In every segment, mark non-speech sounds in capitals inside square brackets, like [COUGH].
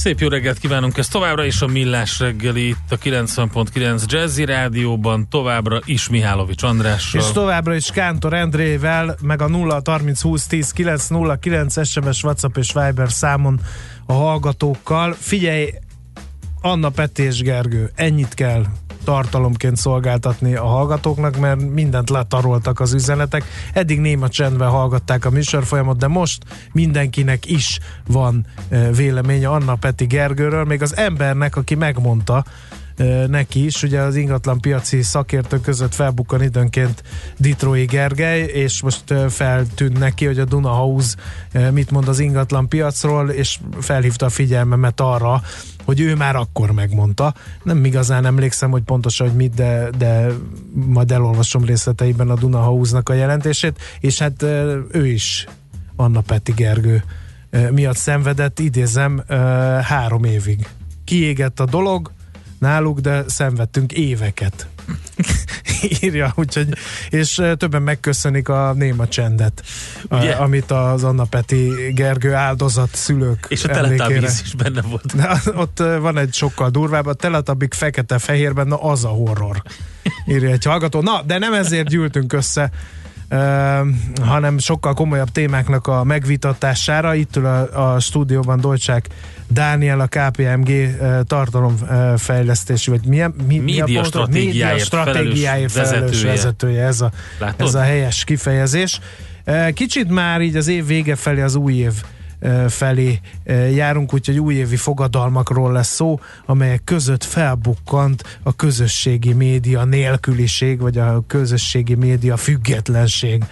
Szép jó reggelt kívánunk, ez továbbra is a Millás reggeli itt a 90.9 Jazzy Rádióban, továbbra is Mihálovics Andrással. És továbbra is Kántor Endrével, meg a 0 30 20 10 9 0 9 SMS, WhatsApp és Viber számon a hallgatókkal. Figyelj, Anna Peti és Gergő, ennyit kell tartalomként szolgáltatni a hallgatóknak, mert mindent letaroltak az üzenetek. Eddig néma csendben hallgatták a műsorfolyamot, de most mindenkinek is van véleménye Anna Peti Gergőről, még az embernek, aki megmondta, neki is. Ugye az ingatlan piaci szakértők között felbukkan időnként Ditrói Gergely, és most feltűnt neki, hogy a Duna House mit mond az ingatlan piacról, és felhívta a figyelmemet arra, hogy ő már akkor megmondta. Nem igazán emlékszem, hogy pontosan, hogy mit, de, de majd elolvasom részleteiben a Duna House-nak a jelentését, és hát ő is Anna Peti Gergő miatt szenvedett, idézem, három évig. Kiégett a dolog, náluk, de szenvedtünk éveket. [LAUGHS] Írja, úgyhogy, és többen megköszönik a néma csendet, Ugye? A, amit az Anna Peti Gergő áldozat szülők És a teletabiz is benne volt. De ott van egy sokkal durvább, a teletabik fekete-fehérben, na az a horror. Írja egy hallgató. Na, de nem ezért gyűltünk össze, hanem sokkal komolyabb témáknak a megvitatására. Itt ül a, a stúdióban Dolcsák Dániel, a KPMG tartalomfejlesztési, vagy milyen, mi, média mi a stratégiáért, média stratégiáért felelős, felelős vezetője. vezetője. Ez a, ez a helyes kifejezés. Kicsit már így az év vége felé az új év felé járunk, úgyhogy újévi fogadalmakról lesz szó, amelyek között felbukkant a közösségi média nélküliség, vagy a közösségi média függetlenség.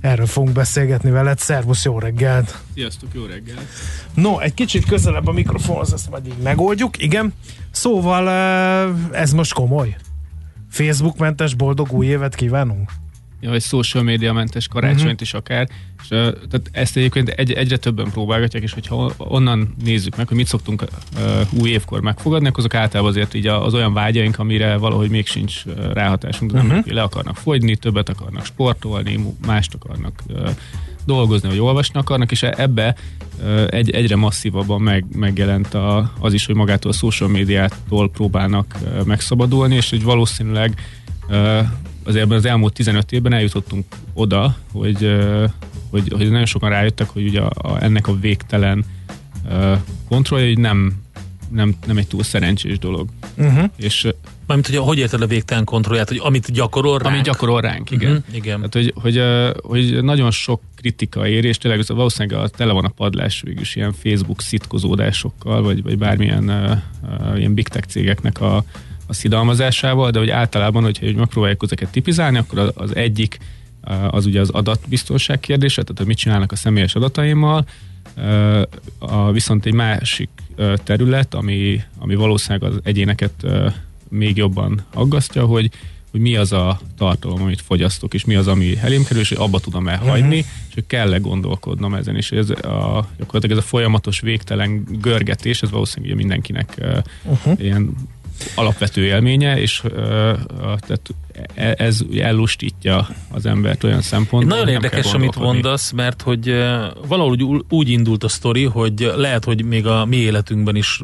Erről fogunk beszélgetni veled. Szervusz, jó reggelt! Sziasztok, jó reggelt! No, egy kicsit közelebb a mikrofonhoz, azt majd így megoldjuk, igen. Szóval ez most komoly. Facebook-mentes boldog új évet kívánunk? Vagy social media mentes karácsonyt uh-huh. is akár. És, tehát ezt egyébként egy, egyre többen próbálgatják, és hogyha onnan nézzük meg, hogy mit szoktunk uh, új évkor megfogadni, akkor azok általában azért így az olyan vágyaink, amire valahogy még sincs ráhatásunk, de uh-huh. nem, le akarnak fogyni, többet akarnak sportolni, mást akarnak uh, dolgozni, vagy olvasni akarnak, és ebbe egy, egyre masszívabban meg, megjelent a, az is, hogy magától a social médiától próbálnak megszabadulni, és hogy valószínűleg azért az elmúlt 15 évben eljutottunk oda, hogy, hogy, hogy nagyon sokan rájöttek, hogy ugye a, a, ennek a végtelen kontrollja hogy nem, nem, nem egy túl szerencsés dolog. Uh-huh. És Mármint, hogy hogy érted a végtelen kontrollját, hogy amit gyakorol ránk? Amit gyakorol ránk, igen. Uh-huh, igen. Tehát, hogy, hogy, hogy, nagyon sok kritika ér, és tényleg valószínűleg a, tele van a padlás végülis ilyen Facebook szitkozódásokkal, vagy, vagy bármilyen uh, uh, ilyen big tech cégeknek a, a szidalmazásával, de hogy általában, hogyha hogy megpróbáljuk ezeket tipizálni, akkor az egyik az ugye az adatbiztonság kérdése, tehát hogy mit csinálnak a személyes adataimmal, a, viszont egy másik terület, ami, ami valószínűleg az egyéneket még jobban aggasztja, hogy, hogy mi az a tartalom, amit fogyasztok, és mi az, ami elém kerül, és hogy abba tudom elhagyni, uh-huh. és hogy kell-e gondolkodnom ezen, és ez a, gyakorlatilag ez a folyamatos végtelen görgetés, ez valószínűleg mindenkinek uh-huh. ilyen alapvető élménye, és tehát e, ez ellustítja az embert olyan szempontból. Nagyon érdekes, amit mondasz, mert hogy valahogy úgy indult a sztori, hogy lehet, hogy még a mi életünkben is,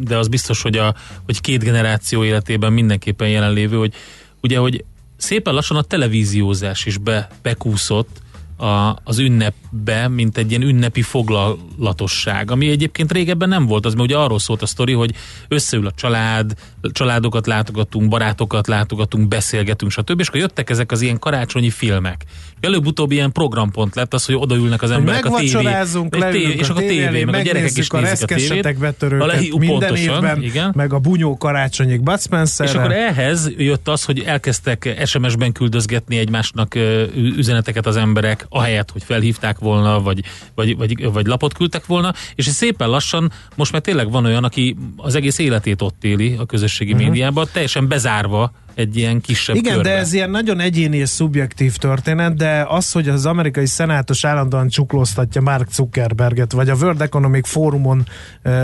de az biztos, hogy, a, hogy két generáció életében mindenképpen jelenlévő, hogy ugye, hogy szépen lassan a televíziózás is be, bekúszott, a, az ünnepbe, mint egy ilyen ünnepi foglalatosság, ami egyébként régebben nem volt, az mert ugye arról szólt a sztori, hogy összeül a család, családokat látogatunk, barátokat látogatunk, beszélgetünk, stb. És akkor jöttek ezek az ilyen karácsonyi filmek. Előbb-utóbb ilyen programpont lett az, hogy odaülnek az emberek a tévé, tévé és a tévé, meg a gyerekek is a nézik a tévét. betörőket a lehi, minden pontosan, évben, igen. meg a bunyó karácsonyig Bud És akkor ehhez jött az, hogy elkezdtek SMS-ben küldözgetni egymásnak üzeneteket az emberek, ahelyett, hogy felhívták volna, vagy, vagy, vagy, vagy lapot küldtek volna, és szépen lassan most már tényleg van olyan, aki az egész életét ott éli a közösségi uh-huh. médiában, teljesen bezárva egy ilyen kisebb Igen, körbe. de ez ilyen nagyon egyéni és szubjektív történet, de az, hogy az amerikai szenátus állandóan csuklóztatja Mark Zuckerberget, vagy a World Economic Forumon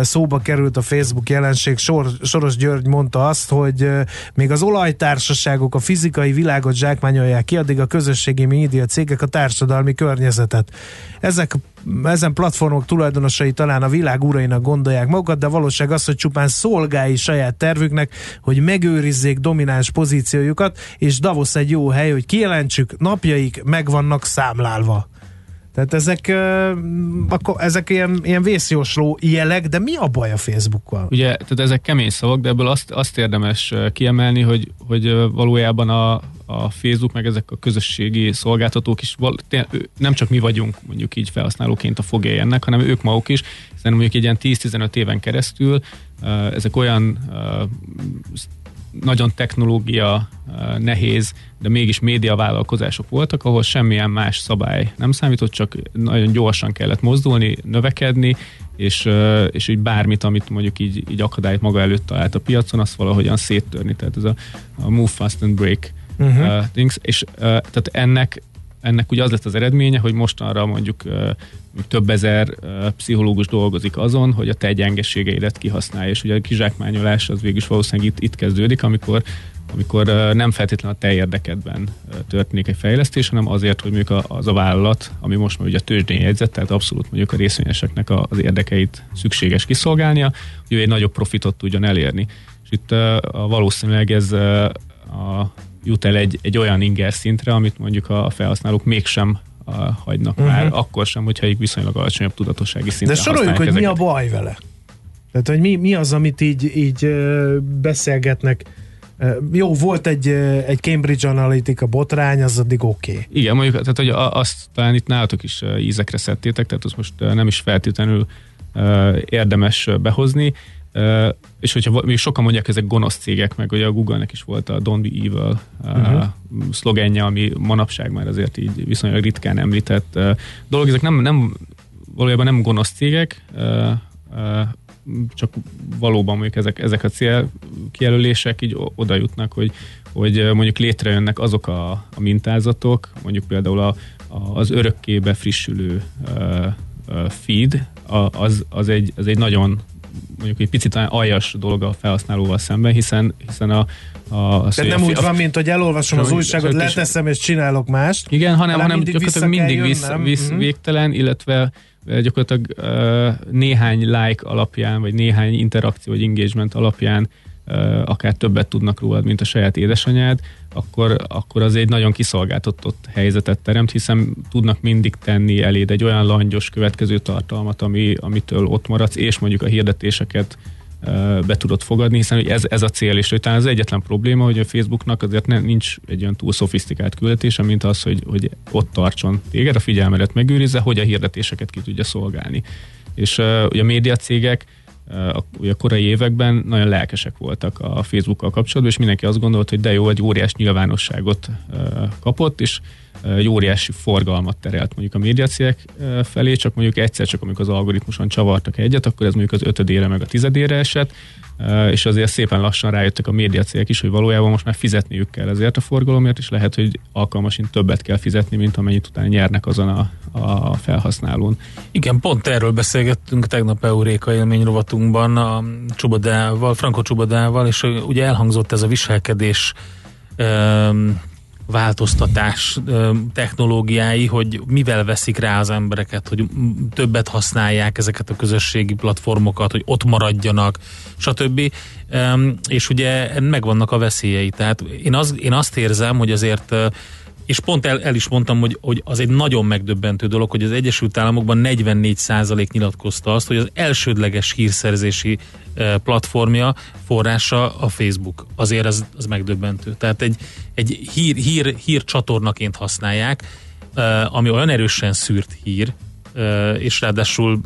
szóba került a Facebook jelenség, Sor, Soros György mondta azt, hogy még az olajtársaságok a fizikai világot zsákmányolják ki, addig a közösségi média cégek a társadalmi környezetet. Ezek ezen platformok tulajdonosai talán a világ urainak gondolják magukat, de a valóság az, hogy csupán szolgái saját tervüknek, hogy megőrizzék domináns pozíciójukat, és Davos egy jó hely, hogy kijelentsük, napjaik meg vannak számlálva. Tehát ezek, akkor ezek ilyen, ilyen vészjósló jelek, de mi a baj a Facebookkal? Ugye, tehát ezek kemény szavak, de ebből azt, azt érdemes kiemelni, hogy, hogy valójában a, a Facebook, meg ezek a közösségi szolgáltatók is nem csak mi vagyunk mondjuk így felhasználóként a fogély ennek, hanem ők maguk is, hiszen mondjuk egy ilyen 10-15 éven keresztül ezek olyan nagyon technológia nehéz, de mégis médiavállalkozások voltak, ahol semmilyen más szabály nem számított, csak nagyon gyorsan kellett mozdulni, növekedni, és, és így bármit, amit mondjuk így, így akadályt maga előtt talált a piacon, azt valahogyan széttörni. Tehát ez a, a move fast and break uh-huh. uh, things, és uh, tehát ennek ennek ugye az lett az eredménye, hogy mostanra mondjuk több ezer pszichológus dolgozik azon, hogy a te gyengeségeidet kihasználja, és ugye a kizsákmányolás az végül is valószínűleg itt, itt kezdődik, amikor amikor nem feltétlenül a te érdekedben történik egy fejlesztés, hanem azért, hogy mondjuk az a vállalat, ami most már ugye a tőzsdén jegyzett, tehát abszolút mondjuk a részvényeseknek az érdekeit szükséges kiszolgálnia, hogy ő egy nagyobb profitot tudjon elérni. És itt valószínűleg ez a jut el egy, egy olyan inger szintre, amit mondjuk a felhasználók mégsem a, hagynak uh-huh. már, akkor sem, hogyha egy viszonylag alacsonyabb tudatossági szinten De soroljuk, hogy ezeket. mi a baj vele. Tehát, hogy mi, mi az, amit így, így beszélgetnek jó, volt egy, egy Cambridge Analytica botrány, az addig oké. Okay. Igen, mondjuk, tehát hogy azt talán itt nálatok is ízekre szedtétek, tehát azt most nem is feltétlenül érdemes behozni és hogyha még sokan mondják, ezek gonosz cégek, meg ugye a Google-nek is volt a Don't be evil uh-huh. szlogenje, ami manapság már azért így viszonylag ritkán említett dolog. Ezek nem, nem valójában nem gonosz cégek, csak valóban mondjuk ezek, ezek a cél kijelölések így oda jutnak, hogy, hogy mondjuk létrejönnek azok a, a mintázatok, mondjuk például a, a, az örökkébe frissülő uh, uh, feed, az, az, egy, az egy nagyon mondjuk egy picit aljas dolog a felhasználóval szemben, hiszen, hiszen a, a, a Tehát nem úgy van, mint hogy elolvasom az újságot, leteszem és csinálok mást. Igen, hanem, hanem mindig gyakorlatilag mindig visz, visz, uh-huh. végtelen, illetve gyakorlatilag uh, néhány like alapján, vagy néhány interakció, vagy engagement alapján akár többet tudnak rólad, mint a saját édesanyád, akkor, akkor az egy nagyon kiszolgáltatott helyzetet teremt, hiszen tudnak mindig tenni eléd egy olyan langyos következő tartalmat, ami, amitől ott maradsz, és mondjuk a hirdetéseket be tudod fogadni, hiszen ez, ez a cél, és talán az egyetlen probléma, hogy a Facebooknak azért nem, nincs egy olyan túl szofisztikált küldetése, mint az, hogy, hogy ott tartson téged, a figyelmedet megőrizze, hogy a hirdetéseket ki tudja szolgálni. És uh, ugye a médiacégek a, a korai években nagyon lelkesek voltak a Facebookkal kapcsolatban, és mindenki azt gondolt, hogy de jó, egy óriás nyilvánosságot kapott, és egy óriási forgalmat terelt mondjuk a médiacégek felé, csak mondjuk egyszer csak amikor az algoritmuson csavartak egyet, akkor ez mondjuk az ötödére meg a tizedére esett, és azért szépen lassan rájöttek a médiacégek is, hogy valójában most már fizetniük kell ezért a forgalomért, és lehet, hogy alkalmasint többet kell fizetni, mint amennyit utána nyernek azon a, a felhasználón. Igen, pont erről beszélgettünk tegnap Euréka élmény rovatunkban a Csubadával, Franco Csubadával, és ugye elhangzott ez a viselkedés változtatás technológiái, hogy mivel veszik rá az embereket, hogy többet használják ezeket a közösségi platformokat, hogy ott maradjanak, stb. És ugye megvannak a veszélyei. Tehát én, az, én azt érzem, hogy azért és pont el, el is mondtam, hogy, hogy az egy nagyon megdöbbentő dolog, hogy az Egyesült Államokban 44% nyilatkozta azt, hogy az elsődleges hírszerzési eh, platformja, forrása a Facebook. Azért az, az megdöbbentő. Tehát egy, egy hír, hír, hír csatornaként használják, eh, ami olyan erősen szűrt hír, eh, és ráadásul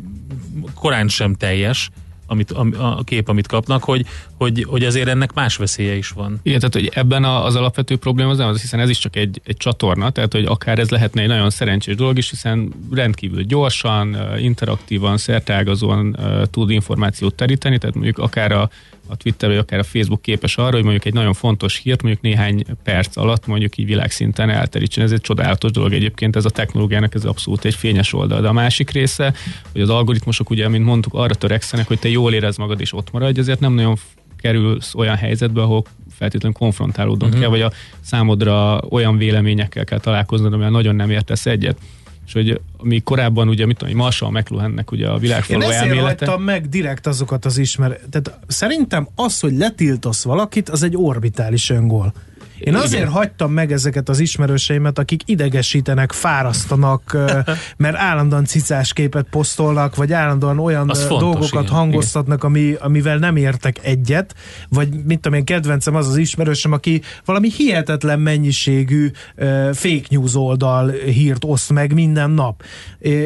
korán sem teljes, amit, a, a kép, amit kapnak, hogy, hogy, hogy azért ennek más veszélye is van. Igen, tehát hogy ebben az alapvető probléma az nem az, hiszen ez is csak egy, egy csatorna, tehát hogy akár ez lehetne egy nagyon szerencsés dolog is, hiszen rendkívül gyorsan, interaktívan, szerteágazóan tud információt teríteni, tehát mondjuk akár a a Twitter vagy akár a Facebook képes arra, hogy mondjuk egy nagyon fontos hírt mondjuk néhány perc alatt mondjuk így világszinten elterítsen. Ez egy csodálatos dolog egyébként, ez a technológiának ez abszolút egy fényes oldal. De a másik része, hogy az algoritmusok ugye, mint mondtuk, arra törekszenek, hogy te jól érez magad és ott maradj, ezért nem nagyon kerülsz olyan helyzetbe, ahol feltétlenül konfrontálódnod uh-huh. kell, vagy a számodra olyan véleményekkel kell találkoznod, amivel nagyon nem értesz egyet és hogy mi korábban ugye, mit tudom, Marshall McLuhannek ugye a világfaló Én elmélete. hagytam meg direkt azokat az ismer... Tehát szerintem az, hogy letiltasz valakit, az egy orbitális öngól. Én azért Igen. hagytam meg ezeket az ismerőseimet, akik idegesítenek, fárasztanak, [LAUGHS] mert állandóan cicás képet posztolnak, vagy állandóan olyan az dolgokat fontos, hangoztatnak, ami, amivel nem értek egyet, vagy mit tudom én, kedvencem az az ismerősöm, aki valami hihetetlen mennyiségű fake news oldal hírt oszt meg minden nap.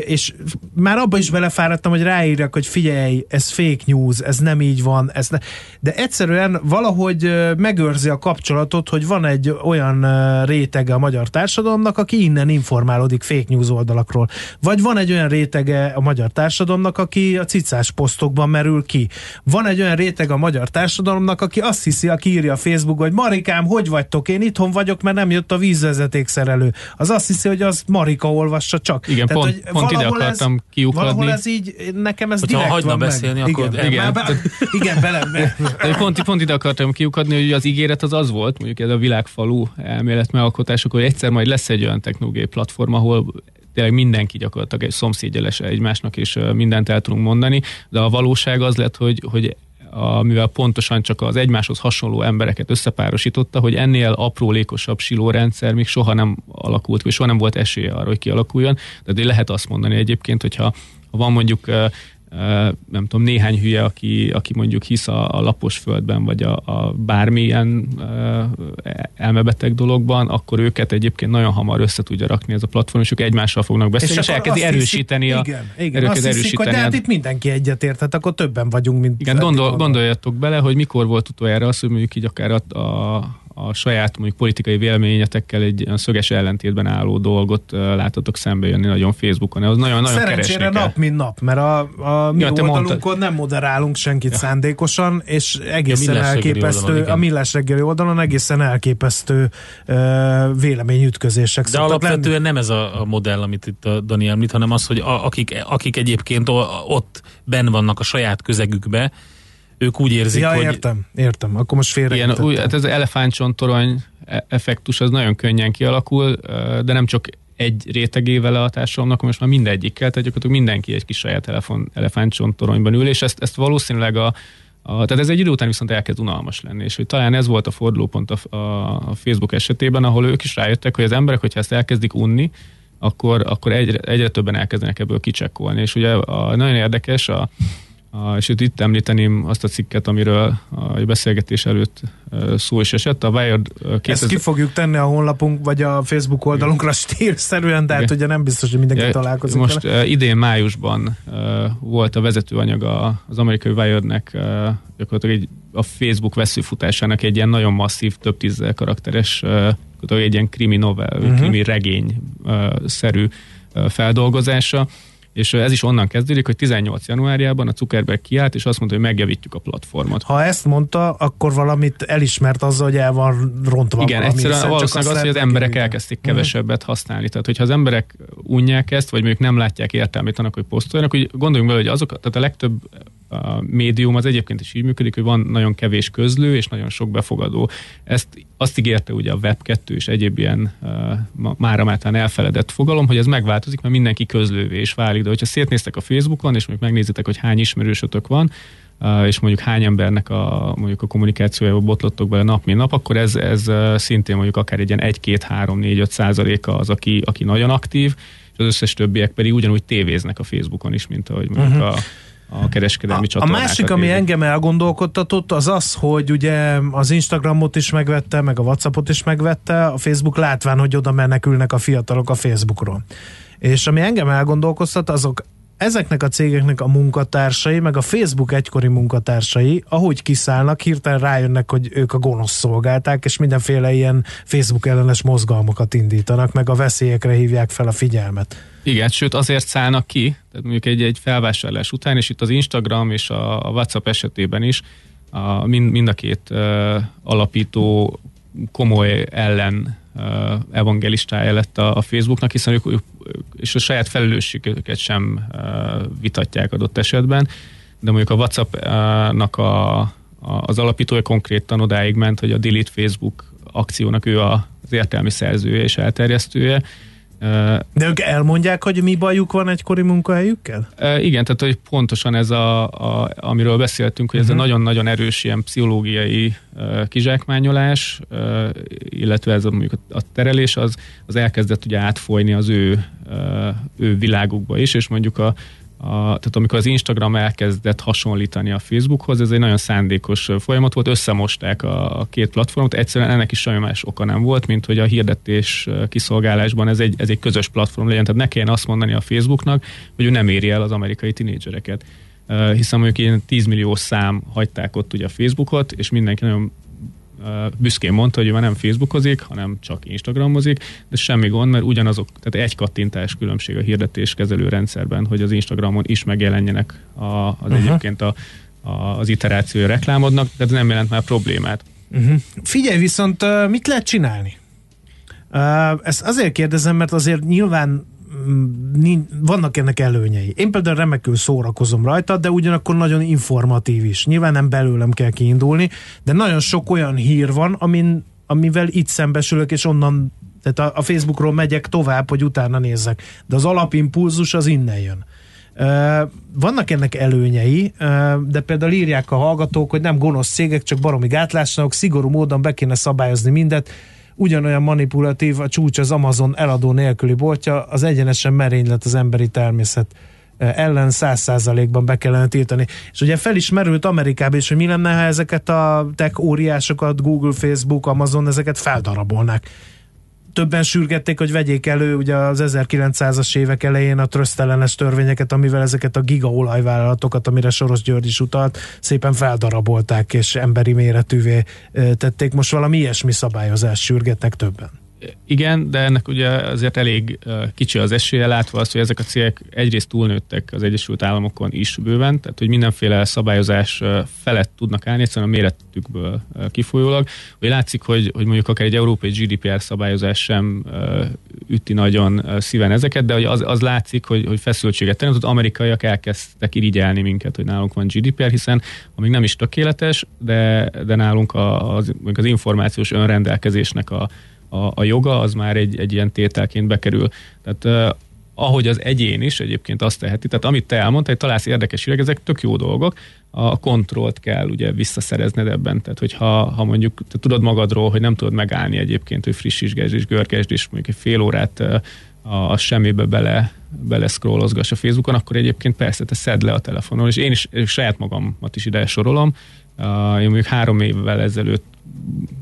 És már abba is belefáradtam, hogy ráírjak, hogy figyelj, ez fake news, ez nem így van, ez ne... de egyszerűen valahogy megőrzi a kapcsolatot, hogy van van egy olyan rétege a magyar társadalomnak, aki innen informálódik fake news oldalakról. Vagy van egy olyan rétege a magyar társadalomnak, aki a cicás posztokban merül ki. Van egy olyan réteg a magyar társadalomnak, aki azt hiszi, aki írja a Facebook, hogy Marikám, hogy vagytok? Én itthon vagyok, mert nem jött a vízvezetékszerelő. Az azt hiszi, hogy az Marika olvassa csak. Igen, Tehát, pont, pont ide akartam ez, kiukadni. Valahol ez így, nekem ez Hogyha direkt van beszélni, meg. akkor... Igen, igen, be, [LAUGHS] igen bele, [LAUGHS] be. pont, pont ide akartam kiukadni, hogy az ígéret az az volt, mondjuk ez a világ világfalu elmélet megalkotások, hogy egyszer majd lesz egy olyan technológiai platform, ahol tényleg mindenki gyakorlatilag egy szomszédjeles egymásnak, és mindent el tudunk mondani, de a valóság az lett, hogy, hogy a, mivel pontosan csak az egymáshoz hasonló embereket összepárosította, hogy ennél aprólékosabb silórendszer még soha nem alakult, vagy soha nem volt esélye arra, hogy kialakuljon. De lehet azt mondani egyébként, hogyha ha van mondjuk nem tudom, néhány hülye, aki, aki mondjuk hisz a, a lapos földben, vagy a, a bármilyen elmebeteg dologban, akkor őket egyébként nagyon hamar össze tudja rakni ez a platform, és ők egymással fognak beszélni, és, és elkezdi erősíteni hiszik, a... Igen, igen azt hiszik, hogy de hát itt mindenki egyetért, akkor többen vagyunk, mint... Igen, gondol, gondoljatok bele, hogy mikor volt utoljára az, hogy mondjuk így akár a, a a saját mondjuk politikai véleményetekkel egy olyan szöges ellentétben álló dolgot látatok szembe jönni nagyon Facebookon. Az nagyon, nagyon Szerencsére nap, mint nap, mert a, a mi ja, oldalunkon mondtad. nem moderálunk senkit ja. szándékosan, és egészen ja, elképesztő, oldalon, a millás reggeli oldalon egészen elképesztő uh, véleményütközések. De alapvetően lenni. nem ez a, a modell, amit itt a Dani említ, hanem az, hogy a, akik, akik egyébként ott ben vannak a saját közegükbe, ők úgy érzik, ja, hogy... értem, értem, akkor most félre Igen, új, hát ez az elefántcsontorony e- effektus az nagyon könnyen kialakul, de nem csak egy rétegével a társadalomnak, most már mindegyikkel, tehát gyakorlatilag mindenki egy kis saját telefon, elefántcsontoronyban ül, és ezt, ezt valószínűleg a, a, tehát ez egy idő után viszont elkezd unalmas lenni, és hogy talán ez volt a fordulópont a, a, a Facebook esetében, ahol ők is rájöttek, hogy az emberek, hogyha ezt elkezdik unni, akkor, akkor egyre, egyre többen elkezdenek ebből kicsekkolni. És ugye a, nagyon érdekes, a, és itt említeném azt a cikket, amiről a beszélgetés előtt szó is esett. A Wired 2000... Ezt ki fogjuk tenni a honlapunk, vagy a Facebook oldalunkra stílszerűen, tehát ugye nem biztos, hogy mindenki találkozik Most vele. idén májusban volt a vezetőanyag az amerikai Wirednek gyakorlatilag egy, a Facebook veszőfutásának egy ilyen nagyon masszív, több tízzel karakteres, egy ilyen krimi novel, uh-huh. krimi regény szerű feldolgozása és ez is onnan kezdődik, hogy 18 januárjában a Zuckerberg kiállt, és azt mondta, hogy megjavítjuk a platformot. Ha ezt mondta, akkor valamit elismert azzal, hogy el van rontva. Igen, egyszerűen valószínűleg az, hogy az emberek elkezdték mhm. kevesebbet használni. Tehát, hogyha az emberek unják ezt, vagy mondjuk nem látják értelmét annak, hogy posztoljanak, hogy gondoljunk bele, hogy azok, tehát a legtöbb a médium az egyébként is így működik, hogy van nagyon kevés közlő és nagyon sok befogadó. Ezt azt ígérte ugye a Web2 és egyéb ilyen uh, mára mátán elfeledett fogalom, hogy ez megváltozik, mert mindenki közlővé is válik. De hogyha szétnéztek a Facebookon, és mondjuk megnézitek, hogy hány ismerősötök van, uh, és mondjuk hány embernek a, mondjuk a kommunikációjába botlottok bele nap, mint nap, akkor ez, ez szintén mondjuk akár egy ilyen 1, 2, 3, 4, 5 százaléka az, aki, aki nagyon aktív, és az összes többiek pedig ugyanúgy tévéznek a Facebookon is, mint ahogy mondjuk uh-huh. a a kereskedelmi a, A másik, ami érni. engem elgondolkodtatott, az az, hogy ugye az Instagramot is megvette, meg a Whatsappot is megvette, a Facebook látván, hogy oda menekülnek a fiatalok a Facebookról. És ami engem elgondolkoztat, azok ezeknek a cégeknek a munkatársai, meg a Facebook egykori munkatársai, ahogy kiszállnak, hirtelen rájönnek, hogy ők a gonosz szolgálták, és mindenféle ilyen Facebook ellenes mozgalmakat indítanak, meg a veszélyekre hívják fel a figyelmet. Igen, sőt azért szállnak ki, tehát mondjuk egy, egy felvásárlás után, és itt az Instagram és a, WhatsApp esetében is a, mind, mind a két uh, alapító komoly ellen evangelistája lett a, a Facebooknak, hiszen ők, ők és a saját felelősségüket sem uh, vitatják adott esetben, de mondjuk a WhatsApp-nak a, a, az alapítója konkrétan odáig ment, hogy a Delete Facebook akciónak ő a, az értelmi szerzője és elterjesztője, de ők elmondják, hogy mi bajuk van egykori munkahelyükkel? Igen, tehát hogy pontosan ez, a, a, amiről beszéltünk, hogy ez uh-huh. a mhm. nagyon-nagyon erős ilyen pszichológiai kizsákmányolás, illetve ez a, mondjuk a terelés, az, az elkezdett ugye átfolyni az ő, ő világukba is, és mondjuk a, a, tehát amikor az Instagram elkezdett hasonlítani a Facebookhoz, ez egy nagyon szándékos folyamat volt, összemosták a, a két platformot, egyszerűen ennek is semmi más oka nem volt, mint hogy a hirdetés kiszolgálásban ez egy, ez egy közös platform legyen, tehát ne kelljen azt mondani a Facebooknak, hogy ő nem éri el az amerikai tinédzsereket. Hiszen mondjuk ilyen 10 millió szám hagyták ott ugye a Facebookot, és mindenki nagyon büszkén mondta, hogy ő már nem Facebookozik, hanem csak Instagramozik, de semmi gond, mert ugyanazok, tehát egy kattintás különbség a hirdetéskezelő rendszerben, hogy az Instagramon is megjelenjenek a, az uh-huh. egyébként a, a, az iterációja reklámodnak, tehát nem jelent már problémát. Uh-huh. Figyelj, viszont mit lehet csinálni? Ezt azért kérdezem, mert azért nyilván vannak ennek előnyei. Én például remekül szórakozom rajta, de ugyanakkor nagyon informatív is. Nyilván nem belőlem kell kiindulni, de nagyon sok olyan hír van, amin, amivel itt szembesülök, és onnan, tehát a, a Facebookról megyek tovább, hogy utána nézzek. De az alapimpulzus az innen jön. Vannak ennek előnyei, de például írják a hallgatók, hogy nem gonosz cégek, csak baromi gátlásnak, szigorú módon be kéne szabályozni mindet, ugyanolyan manipulatív a csúcs az Amazon eladó nélküli boltja, az egyenesen merénylet az emberi természet eh, ellen száz százalékban be kellene tiltani. És ugye felismerült Amerikában is, hogy mi lenne, ha ezeket a tech óriásokat, Google, Facebook, Amazon, ezeket feldarabolnák többen sürgették, hogy vegyék elő ugye az 1900-as évek elején a trösztelenes törvényeket, amivel ezeket a gigaolajvállalatokat, amire Soros György is utalt, szépen feldarabolták és emberi méretűvé tették. Most valami ilyesmi szabályozást sürgetnek többen igen, de ennek ugye azért elég kicsi az esélye, látva azt, hogy ezek a cégek egyrészt túlnőttek az Egyesült Államokon is bőven, tehát hogy mindenféle szabályozás felett tudnak állni, egyszerűen a méretükből kifolyólag. Hogy látszik, hogy, hogy mondjuk akár egy európai GDPR szabályozás sem üti nagyon szíven ezeket, de hogy az, az látszik, hogy, hogy feszültséget az amerikaiak elkezdtek irigyelni minket, hogy nálunk van GDPR, hiszen amíg nem is tökéletes, de, de nálunk az, az információs önrendelkezésnek a a, a joga, az már egy, egy ilyen tételként bekerül. Tehát ahogy az egyén is egyébként azt teheti, tehát amit te elmondtál, hogy találsz érdekes hírek, ezek tök jó dolgok, a kontrollt kell ugye visszaszerezned ebben, tehát hogyha ha mondjuk te tudod magadról, hogy nem tudod megállni egyébként, hogy frissítsd és görgesd, és mondjuk egy fél órát a, a semmibe bele, bele scrollozgass a Facebookon, akkor egyébként persze te szedd le a telefonon, és én is és saját magamat is ide sorolom, Uh, én mondjuk három évvel ezelőtt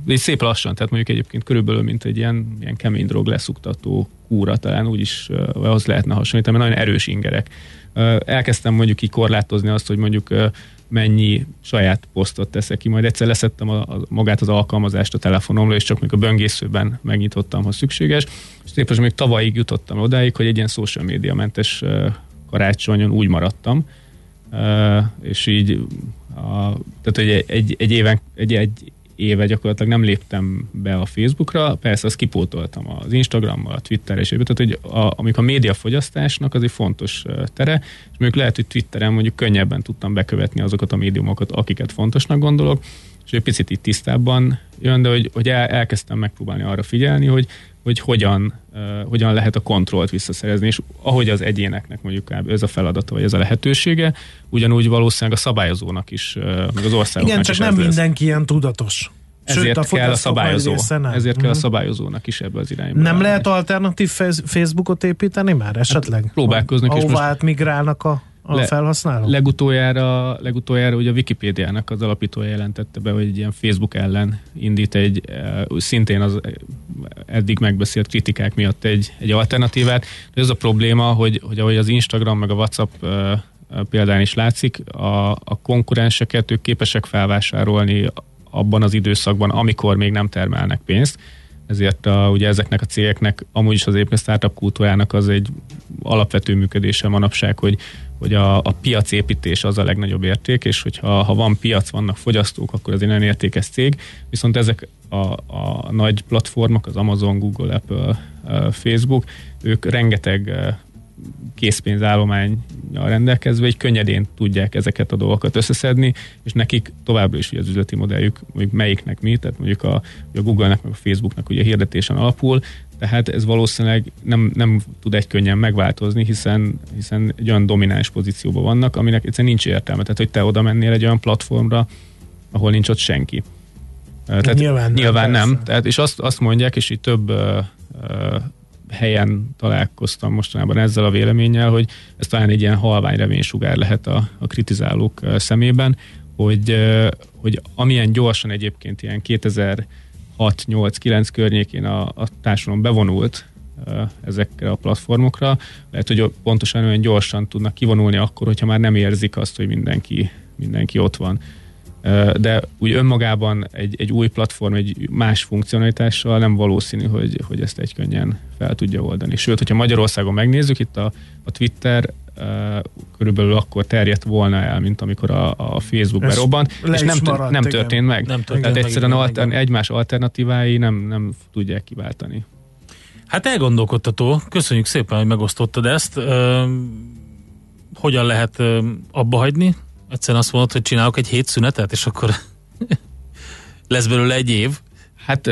és szép lassan, tehát mondjuk egyébként körülbelül, mint egy ilyen, ilyen kemény drog leszuktató kúra, talán úgy is uh, ahhoz lehetne hasonlítani, mert nagyon erős ingerek. Uh, elkezdtem mondjuk így korlátozni azt, hogy mondjuk uh, mennyi saját posztot teszek ki, majd egyszer leszettem a, a, magát az alkalmazást a telefonomról, és csak még a böngészőben megnyitottam, ha szükséges. És szépen még tavalyig jutottam odáig, hogy egy ilyen social media mentes karácsonyon úgy maradtam, és így a, tehát, hogy egy, egy, éven, egy, egy éve gyakorlatilag nem léptem be a Facebookra, persze azt kipótoltam az Instagrammal, a Twitterre, és tehát, hogy a, amik a médiafogyasztásnak az egy fontos tere, és mondjuk lehet, hogy Twitteren mondjuk könnyebben tudtam bekövetni azokat a médiumokat, akiket fontosnak gondolok, és egy picit itt tisztábban jön, de hogy, hogy el, elkezdtem megpróbálni arra figyelni, hogy, hogy hogyan, uh, hogyan lehet a kontrollt visszaszerezni, és ahogy az egyéneknek mondjuk ez a feladata, vagy ez a lehetősége, ugyanúgy valószínűleg a szabályozónak is, uh, meg az országoknak Igen, csak is nem mindenki ilyen tudatos. Ezért Sőt, a kell a szabályozó. Ezért kell a mhm. szabályozónak is ebbe az irányba. Nem lehet alternatív Facebookot építeni már esetleg? Hát próbálkoznak. Ahová most... átmigrálnak a a Le, felhasználó? Legutoljára, legutoljára ugye a Wikipédiának az alapítója jelentette be, hogy egy ilyen Facebook ellen indít egy, szintén az eddig megbeszélt kritikák miatt egy, egy alternatívát. De ez a probléma, hogy, hogy ahogy az Instagram meg a WhatsApp példán is látszik, a, a konkurenseket ők képesek felvásárolni abban az időszakban, amikor még nem termelnek pénzt, ezért a, ugye ezeknek a cégeknek amúgy is az éppen startup kultúrának az egy alapvető működése manapság, hogy, hogy a, a piacépítés az a legnagyobb érték, és hogyha ha van piac, vannak fogyasztók, akkor az egy nagyon értékes cég, viszont ezek a, a nagy platformok, az Amazon, Google, Apple, Facebook, ők rengeteg készpénzállomány rendelkezve, egy könnyedén tudják ezeket a dolgokat összeszedni, és nekik továbbra is az üzleti modelljük, mondjuk melyiknek mi, tehát mondjuk a, a Google-nek, meg a Facebooknak ugye hirdetésen alapul, tehát ez valószínűleg nem, nem tud egy könnyen megváltozni, hiszen, hiszen egy olyan domináns pozícióban vannak, aminek egyszerűen nincs értelme. Tehát, hogy te oda mennél egy olyan platformra, ahol nincs ott senki. Tehát nyilván, nyilván nem. nem. Tehát, és azt, azt mondják, és így több uh, uh, helyen találkoztam mostanában ezzel a véleményel, hogy ez talán egy ilyen halvány reménysugár lehet a, a kritizálók szemében, hogy, hogy amilyen gyorsan egyébként ilyen 2006-8-9 környékén a, a társadalom bevonult ezekre a platformokra, lehet, hogy pontosan olyan gyorsan tudnak kivonulni akkor, hogyha már nem érzik azt, hogy mindenki, mindenki ott van de úgy önmagában egy, egy új platform, egy más funkcionalitással nem valószínű, hogy, hogy ezt egy könnyen fel tudja oldani. Sőt, hogyha Magyarországon megnézzük, itt a, a Twitter körülbelül akkor terjedt volna el, mint amikor a, a Facebook berobbant, és nem, maradt, nem történt meg. Nem történt Tehát egyszerűen alter, egymás alternatívái nem, nem tudják kiváltani. Hát elgondolkodtató. Köszönjük szépen, hogy megosztottad ezt. hogyan lehet abba hagyni? Egyszerűen azt mondod, hogy csinálok egy hét szünetet, és akkor [LAUGHS] lesz belőle egy év. Hát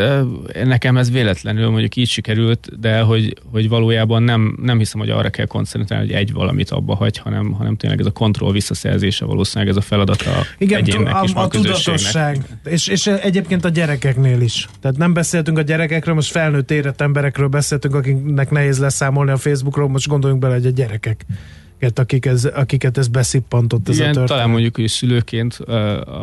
nekem ez véletlenül mondjuk így sikerült, de hogy, hogy valójában nem, nem hiszem, hogy arra kell koncentrálni, hogy egy valamit abba hagy, hanem, hanem tényleg ez a kontroll visszaszerzése valószínűleg ez a feladata Igen, egyénnek a, és a, a tudatosság. És, és egyébként a gyerekeknél is. Tehát nem beszéltünk a gyerekekről, most felnőtt érett emberekről beszéltünk, akiknek nehéz leszámolni a Facebookról, most gondoljunk bele, hogy a gyerekek akik ez, akiket ez beszippantott ez Igen, a történet. talán mondjuk, hogy szülőként uh,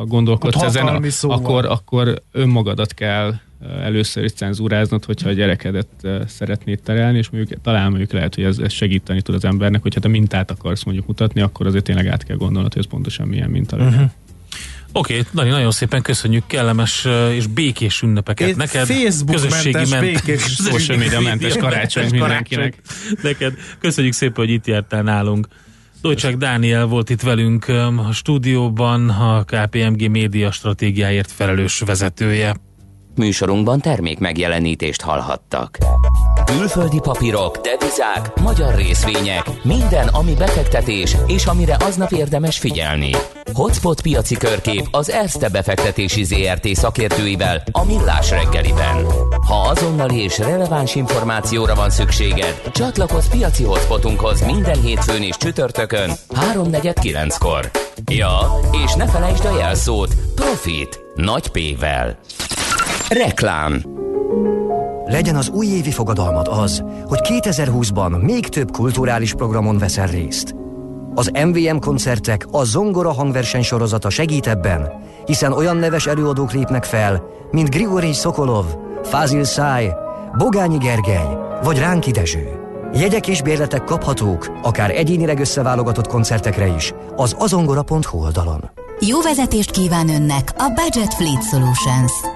gondolkodsz ezen, akkor, akkor önmagadat kell először is cenzúráznod, hogyha a gyerekedet szeretnéd terelni, és mondjuk talán mondjuk lehet, hogy ez, ez segíteni tud az embernek, hogyha te mintát akarsz mondjuk mutatni, akkor azért tényleg át kell gondolnod, hogy ez pontosan milyen minta uh-huh. Oké, okay, Dani, nagyon szépen köszönjük, kellemes és békés ünnepeket Itt neked. Facebook közösségi mentes, ment, békés, [LAUGHS] social media mentes karácsony mindenkinek. Neked köszönjük szépen, hogy itt jártál nálunk. Dolcsák Dániel volt itt velünk a stúdióban, a KPMG média stratégiáért felelős vezetője. Műsorunkban termék megjelenítést hallhattak. Külföldi papírok, devizák, magyar részvények, minden, ami befektetés, és amire aznap érdemes figyelni. Hotspot piaci körkép az Erste befektetési ZRT szakértőivel a Millás reggeliben. Ha azonnali és releváns információra van szükséged, csatlakozz piaci hotspotunkhoz minden hétfőn és csütörtökön 3.49-kor. Ja, és ne felejtsd a jelszót Profit nagy P-vel. Reklám Legyen az újévi fogadalmad az, hogy 2020-ban még több kulturális programon veszel részt. Az MVM koncertek a Zongora hangverseny sorozata segít ebben, hiszen olyan neves előadók lépnek fel, mint Grigori Szokolov, Fázil Száj, Bogányi Gergely vagy Ránki Dezső. Jegyek és bérletek kaphatók, akár egyénileg összeválogatott koncertekre is, az azongora.hu oldalon. Jó vezetést kíván Önnek a Budget Fleet Solutions!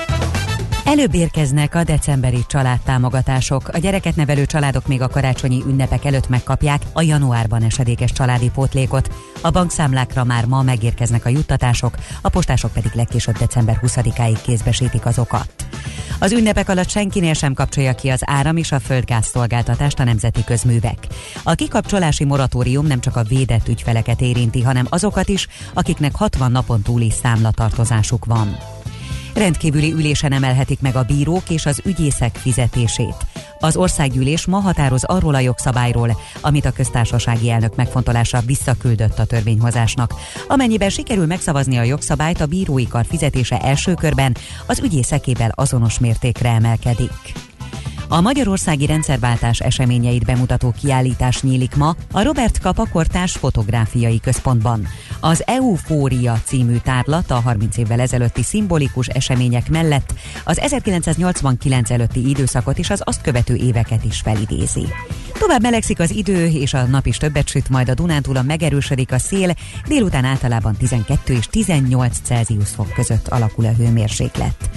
Előbb érkeznek a decemberi családtámogatások. A gyereket nevelő családok még a karácsonyi ünnepek előtt megkapják a januárban esedékes családi pótlékot. A bankszámlákra már ma megérkeznek a juttatások, a postások pedig legkésőbb december 20-áig kézbesítik azokat. Az ünnepek alatt senkinél sem kapcsolja ki az áram és a földgáz szolgáltatást a nemzeti közművek. A kikapcsolási moratórium nem csak a védett ügyfeleket érinti, hanem azokat is, akiknek 60 napon túli számlatartozásuk van. Rendkívüli ülésen emelhetik meg a bírók és az ügyészek fizetését. Az országgyűlés ma határoz arról a jogszabályról, amit a köztársasági elnök megfontolása visszaküldött a törvényhozásnak. Amennyiben sikerül megszavazni a jogszabályt, a bírói kar fizetése első körben az ügyészekével azonos mértékre emelkedik. A Magyarországi Rendszerváltás eseményeit bemutató kiállítás nyílik ma a Robert Kapakortás Fotográfiai Központban. Az Eufória című tárlat a 30 évvel ezelőtti szimbolikus események mellett az 1989 előtti időszakot és az azt követő éveket is felidézi. Tovább melegszik az idő, és a nap is többet süt, majd a Dunántúlon megerősödik a szél, délután általában 12 és 18 Celsius fok között alakul a hőmérséklet.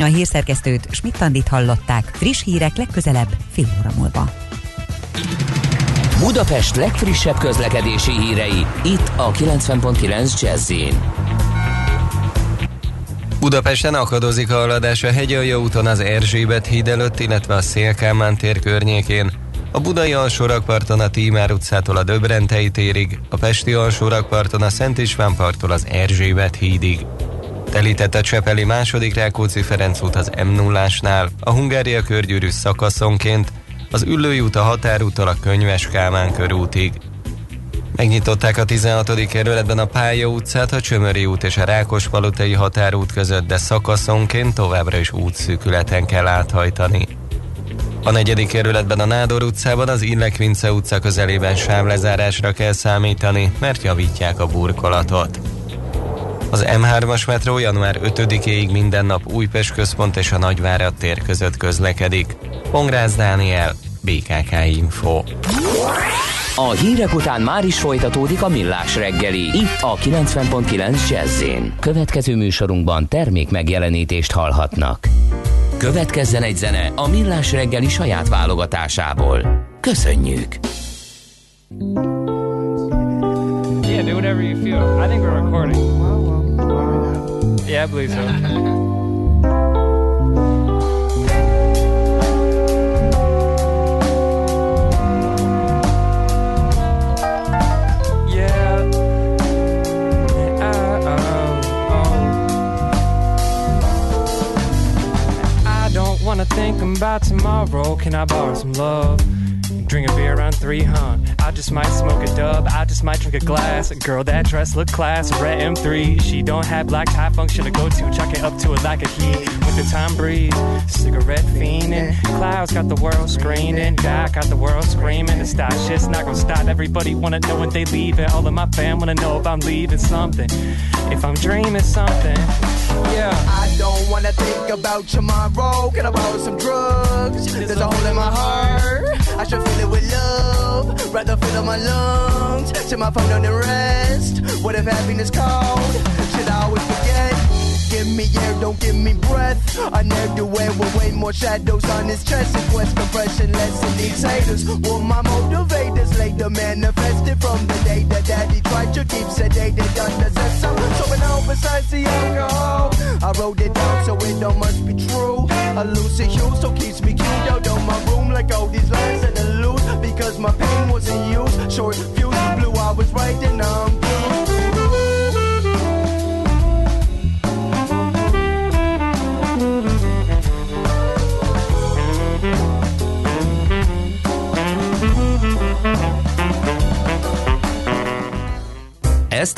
A hírszerkesztőt Schmidt-Tandit hallották, friss hírek legközelebb fél óra múlva. Budapest legfrissebb közlekedési hírei, itt a 90.9 jazz Budapesten akadozik a haladás a Hegyalja úton az Erzsébet híd előtt, illetve a Szélkámán tér környékén. A budai alsórakparton a Tímár utcától a Döbrentei térig, a Pesti alsórakparton a Szent István parttól az Erzsébet hídig. Telített a Csepeli második Rákóczi Ferenc út az m 0 a Hungária körgyűrű szakaszonként, az Üllői út a határúttal a Könyves Kálmán körútig. Megnyitották a 16. kerületben a Pálya utcát, a Csömöri út és a Rákospalotai határút között, de szakaszonként továbbra is útszűkületen kell áthajtani. A negyedik kerületben a Nádor utcában az Illek-Vince utca közelében sávlezárásra kell számítani, mert javítják a burkolatot. Az M3-as metró január 5-éig minden nap Újpest központ és a Nagyvárad tér között közlekedik. Pongrász Dániel, BKK Info. A hírek után már is folytatódik a millás reggeli, itt a 90.9 jazz Következő műsorunkban termék megjelenítést hallhatnak. Következzen egy zene a millás reggeli saját válogatásából. Köszönjük! Yeah, do whatever you feel. I think we're recording. Yeah, I believe so. Um, um, wanna think about tomorrow. Can I borrow some love? Drink a beer around three, huh? Just might smoke a dub. I just might drink a glass. Girl, that dress look class. Red M3. She don't have black tie function to go to. Chuck it up to it like a heat. With the time breeze. Cigarette fiending. Clouds got the world screaming. God got the world screaming. The stop shit's not gonna stop. Everybody wanna know when they leave. All of my fam wanna know if I'm leaving something. If I'm dreaming something. Yeah. I don't wanna think about tomorrow. Can I borrow some drugs? There's a hole in my heart. I should fill it with love. Rather fill up my lungs. Set my phone on the rest. What if happiness called? Should I always forget? Give me air, don't give me breath. I never do it with way more shadows on his chest. Request compression, less than these haters. Well, my motivators later manifested from the day that daddy tried to keep sedated under some. So when I besides the alcohol, I wrote it down so it don't must be true. A lucid hue so keeps me cute out on my room like all these lines and the loose because my pain wasn't used. Short fuse blue, I was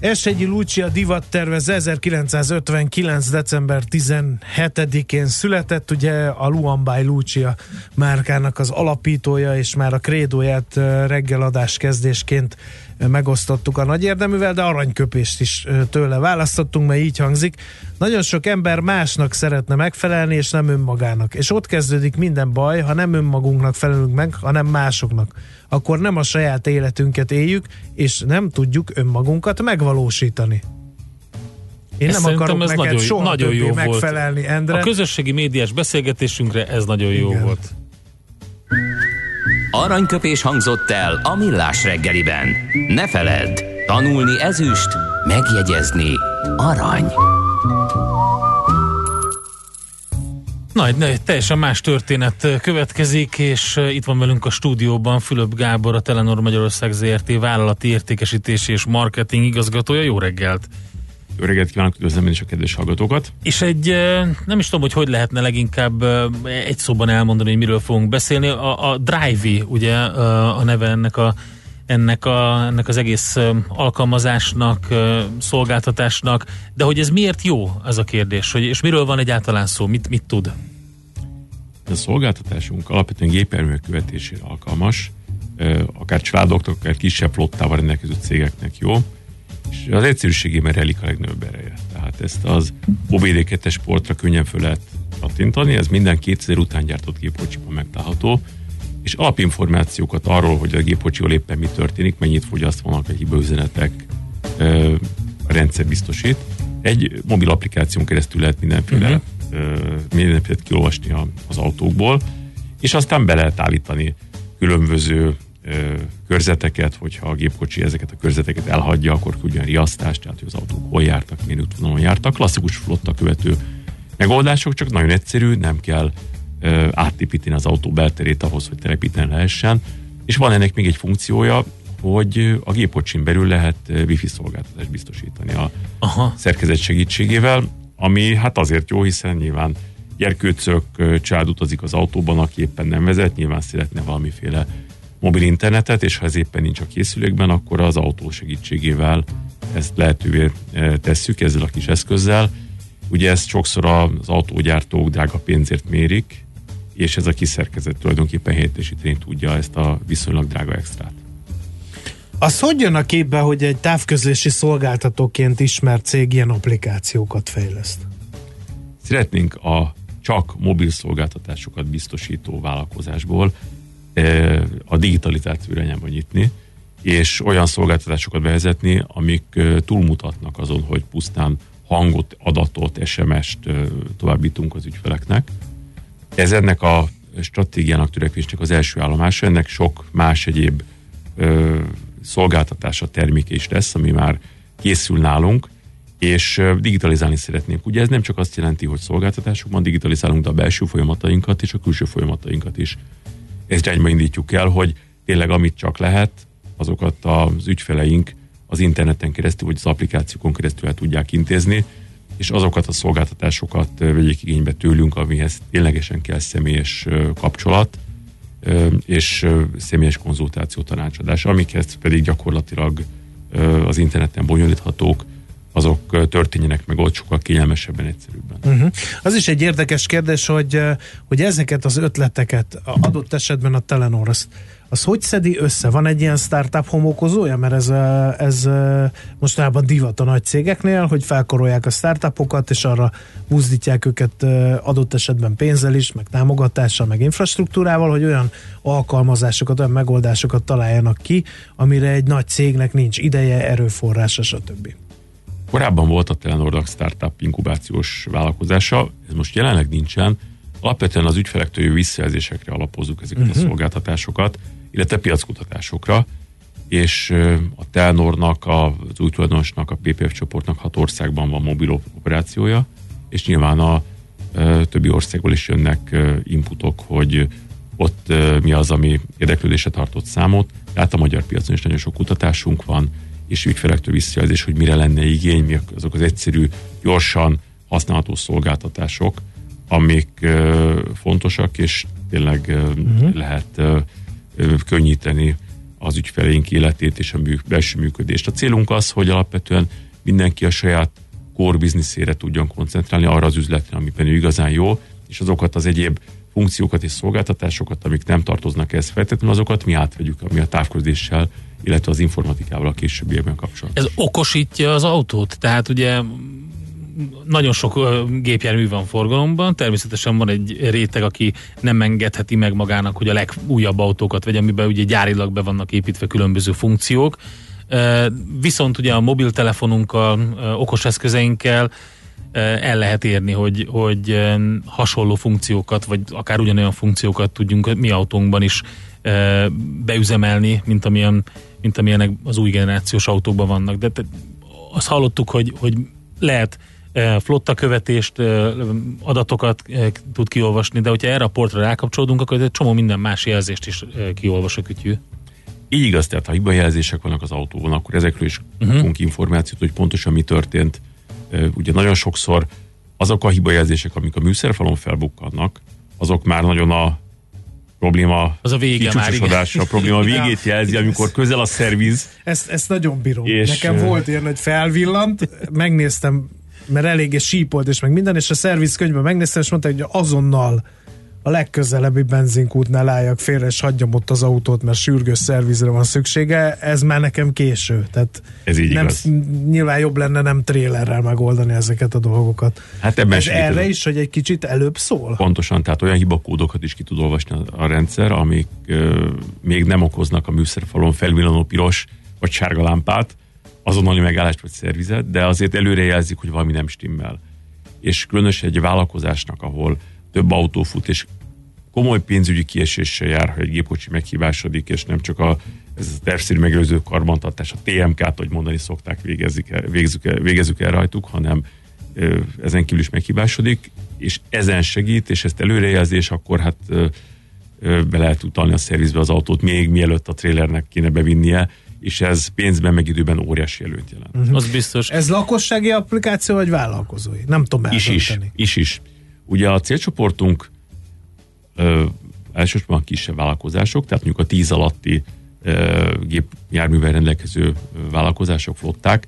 Esegyi Lucia divat tervez 1959. december 17-én született, ugye a Luambay Lucia márkának az alapítója, és már a krédóját reggeladás kezdésként megosztottuk a nagy érdeművel, de aranyköpést is tőle választottunk, mert így hangzik. Nagyon sok ember másnak szeretne megfelelni, és nem önmagának. És ott kezdődik minden baj, ha nem önmagunknak felelünk meg, hanem másoknak. Akkor nem a saját életünket éljük, és nem tudjuk önmagunkat megvalósítani. Én ez nem akarok ez neked nagyon, soha nagyon jó megfelelni, volt. Endre. A közösségi médiás beszélgetésünkre ez nagyon jó Igen. volt. Aranyköpés hangzott el a Millás reggeliben. Ne feledd, tanulni ezüst, megjegyezni arany. Na, egy teljesen más történet következik, és itt van velünk a stúdióban Fülöp Gábor, a Telenor Magyarország ZRT vállalati értékesítési és marketing igazgatója. Jó reggelt! Öreget kívánok, üdvözlöm én is a kedves hallgatókat. És egy, nem is tudom, hogy hogy lehetne leginkább egy szóban elmondani, hogy miről fogunk beszélni. A, a Drive, ugye a neve ennek a ennek, a, ennek az egész alkalmazásnak, szolgáltatásnak, de hogy ez miért jó, az a kérdés, hogy, és miről van egyáltalán szó, mit, mit tud? A szolgáltatásunk alapvetően gépjárművek követésére alkalmas, akár családoknak, akár kisebb flottával rendelkező cégeknek jó, és az egyszerűségében relik a legnagyobb ereje. Tehát ezt az OBD2-es sportra könnyen föl lehet kattintani, ez minden 2000 után gyártott gépkocsiban megtalálható, és alapinformációkat arról, hogy a gépkocsival éppen mi történik, mennyit fogyasztanak a hibaüzenetek, a rendszer biztosít. Egy mobil applikáción keresztül lehet mindenféle, uh-huh. mindenféle kiolvasni az autókból, és aztán be lehet állítani különböző körzeteket, hogyha a gépkocsi ezeket a körzeteket elhagyja, akkor küldjön riasztást, tehát hogy az autók hol jártak, milyen útvonalon jártak. Klasszikus flotta követő megoldások, csak nagyon egyszerű, nem kell átépíteni az autó belterét ahhoz, hogy telepíteni lehessen. És van ennek még egy funkciója, hogy a gépkocsin belül lehet wifi szolgáltatást biztosítani a Aha. szerkezet segítségével, ami hát azért jó, hiszen nyilván gyerkőcök, család utazik az autóban, aki éppen nem vezet, nyilván szeretne valamiféle mobil internetet, és ha ez éppen nincs a készülékben, akkor az autó segítségével ezt lehetővé tesszük ezzel a kis eszközzel. Ugye ezt sokszor az autógyártók drága pénzért mérik, és ez a kiszerkezet tulajdonképpen helyettesíteni tudja ezt a viszonylag drága extrát. Az hogy jön a képbe, hogy egy távközlési szolgáltatóként ismert cég ilyen applikációkat fejleszt? Szeretnénk a csak mobil szolgáltatásokat biztosító vállalkozásból a digitalizáció irányába nyitni, és olyan szolgáltatásokat bevezetni, amik túlmutatnak azon, hogy pusztán hangot, adatot, SMS-t továbbítunk az ügyfeleknek, ez ennek a stratégiának, törekvésnek az első állomása, ennek sok más egyéb ö, szolgáltatása, terméke is lesz, ami már készül nálunk, és digitalizálni szeretnénk. Ugye ez nem csak azt jelenti, hogy szolgáltatásokban digitalizálunk, de a belső folyamatainkat és a külső folyamatainkat is. Ezt irányba indítjuk el, hogy tényleg amit csak lehet, azokat az ügyfeleink az interneten keresztül, vagy az applikációkon keresztül el tudják intézni, és azokat a szolgáltatásokat vegyék igénybe tőlünk, amihez ténylegesen kell személyes kapcsolat, és személyes konzultáció tanácsadás, amikhez pedig gyakorlatilag az interneten bonyolíthatók, azok történjenek meg ott sokkal kényelmesebben, egyszerűbben. Uh-huh. Az is egy érdekes kérdés, hogy, hogy ezeket az ötleteket adott esetben a Telenor azt az hogy szedi össze? Van egy ilyen startup homokozója? Mert ez, ez mostanában divat a nagy cégeknél, hogy felkorolják a startupokat, és arra buzdítják őket adott esetben pénzzel is, meg támogatással, meg infrastruktúrával, hogy olyan alkalmazásokat, olyan megoldásokat találjanak ki, amire egy nagy cégnek nincs ideje, erőforrása, stb. Korábban volt a Telenordak startup inkubációs vállalkozása, ez most jelenleg nincsen, alapvetően az ügyfelektől jövő visszajelzésekre alapozzuk ezeket uh-huh. a mhm. szolgáltatásokat, illetve piackutatásokra, és a Telnornak, az új tulajdonosnak, a PPF csoportnak hat országban van mobil operációja, és nyilván a többi országból is jönnek inputok, hogy ott mi az, ami érdeklődésre tartott számot. Tehát a magyar piacon is nagyon sok kutatásunk van, és ügyfelektől visszajelzés, hogy mire lenne igény, mi azok az egyszerű, gyorsan használható szolgáltatások, amik fontosak, és tényleg uh-huh. lehet könnyíteni az ügyfeleink életét és a mű, belső működést. A célunk az, hogy alapvetően mindenki a saját core bizniszére tudjon koncentrálni, arra az üzletre, amiben ő igazán jó, és azokat az egyéb funkciókat és szolgáltatásokat, amik nem tartoznak ehhez feltétlenül, azokat mi átvegyük, ami a távközléssel, illetve az informatikával a későbbiekben kapcsolatban. Ez okosítja az autót? Tehát ugye nagyon sok gépjármű van forgalomban, természetesen van egy réteg, aki nem engedheti meg magának, hogy a legújabb autókat vegye, amiben ugye gyárilag be vannak építve különböző funkciók. Viszont ugye a mobiltelefonunkkal, okos eszközeinkkel el lehet érni, hogy, hogy hasonló funkciókat, vagy akár ugyanolyan funkciókat tudjunk mi autónkban is beüzemelni, mint amilyen, mint amilyenek az új generációs autókban vannak. De azt hallottuk, hogy, hogy lehet flotta követést, adatokat tud kiolvasni, de hogyha erre a portra rákapcsolódunk, akkor egy csomó minden más jelzést is kiolvas a kütyű. Így igaz, tehát ha hibajelzések vannak az autóban, akkor ezekről is uh-huh. kapunk információt, hogy pontosan mi történt Ugye nagyon sokszor azok a hibajelzések, amik a műszerfalon felbukkannak, azok már nagyon a probléma az a vége már, a probléma [LAUGHS] végét jelzi, amikor közel a szerviz. Ezt, ezt nagyon bírom. És Nekem volt ilyen, hogy felvillant, megnéztem, mert eléggé sípolt és meg minden, és a szervizkönyvben megnéztem, és mondta, hogy azonnal a legközelebbi benzinkútnál álljak félre, és hagyjam ott az autót, mert sürgős szervizre van szüksége, ez már nekem késő. Tehát ez így nem, igaz. Nyilván jobb lenne nem trélerrel megoldani ezeket a dolgokat. Hát ebben ez erre is, hogy egy kicsit előbb szól? Pontosan, tehát olyan hibakódokat is ki tud olvasni a, a rendszer, amik ö, még nem okoznak a műszerfalon felvillanó piros vagy sárga lámpát, azonnali megállást vagy szervizet, de azért előrejelzik, hogy valami nem stimmel. És különösen egy vállalkozásnak, ahol több autó fut, és komoly pénzügyi kieséssel jár, ha egy gépkocsi meghibásodik, és nem csak a, ez a tervszerű megelőző karbantartás, a TMK-t, hogy mondani szokták, végezzük el, végezzük el, végezzük el rajtuk, hanem ö, ezen kívül is meghibásodik, és ezen segít, és ezt előrejelzés, akkor hát ö, ö, be lehet utalni a szervizbe az autót, még mielőtt a trélernek kéne bevinnie, és ez pénzben meg időben óriási előnyt jelent. Uh-huh. Az biztos. Ez lakossági applikáció, vagy vállalkozói? Nem tudom is is, is is. Ugye a célcsoportunk ö, elsősorban kisebb vállalkozások, tehát mondjuk a 10 alatti gépjárművel rendelkező vállalkozások, flották,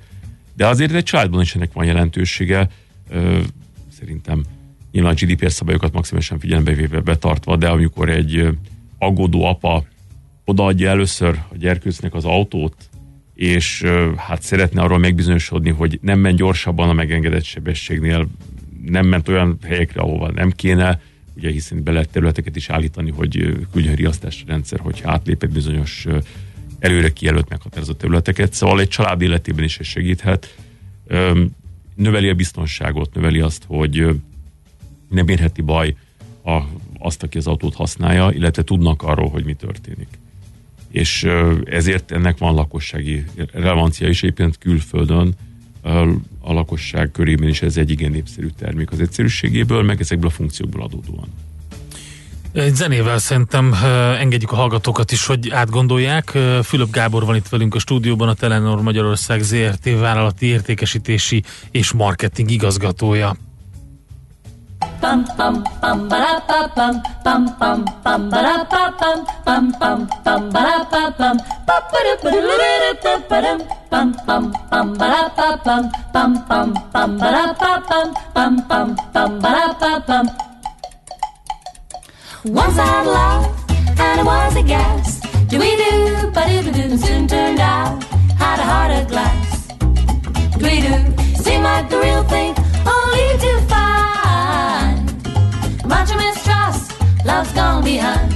de azért egy családban is ennek van jelentősége, ö, szerintem nyilván a GDPR szabályokat maximálisan figyelembe véve betartva, de amikor egy aggódó apa odaadja először a gyerkőcnek az autót, és hát szeretne arról megbizonyosodni, hogy nem ment gyorsabban a megengedett sebességnél, nem ment olyan helyekre, ahova nem kéne, ugye hiszen be lehet területeket is állítani, hogy küldjön riasztás rendszer, hogy átlépett bizonyos előre kijelölt meghatározott területeket. Szóval egy család életében is ez segíthet. Növeli a biztonságot, növeli azt, hogy nem érheti baj a, azt, aki az autót használja, illetve tudnak arról, hogy mi történik. És ezért ennek van lakossági relevancia is, egyébként külföldön a lakosság körében is ez egy igen népszerű termék az egyszerűségéből, meg ezekből a funkciókból adódóan. Egy zenével szerintem engedjük a hallgatókat is, hogy átgondolják. Fülöp Gábor van itt velünk a stúdióban, a Telenor Magyarország ZRT vállalati értékesítési és marketing igazgatója. Pam pam pam ba pa pam pam pam pam ba pa pam pam pam pam ba pam da pa da pa da pam pam pam ba pa pam pam pam pam ba pa pam pam pam pam ba pa pam Once I had love and it was a gas. Do we do, ba do do soon turned out had a heart of glass. Do we do seemed like the real thing, only to find much mistrust, love's gone behind.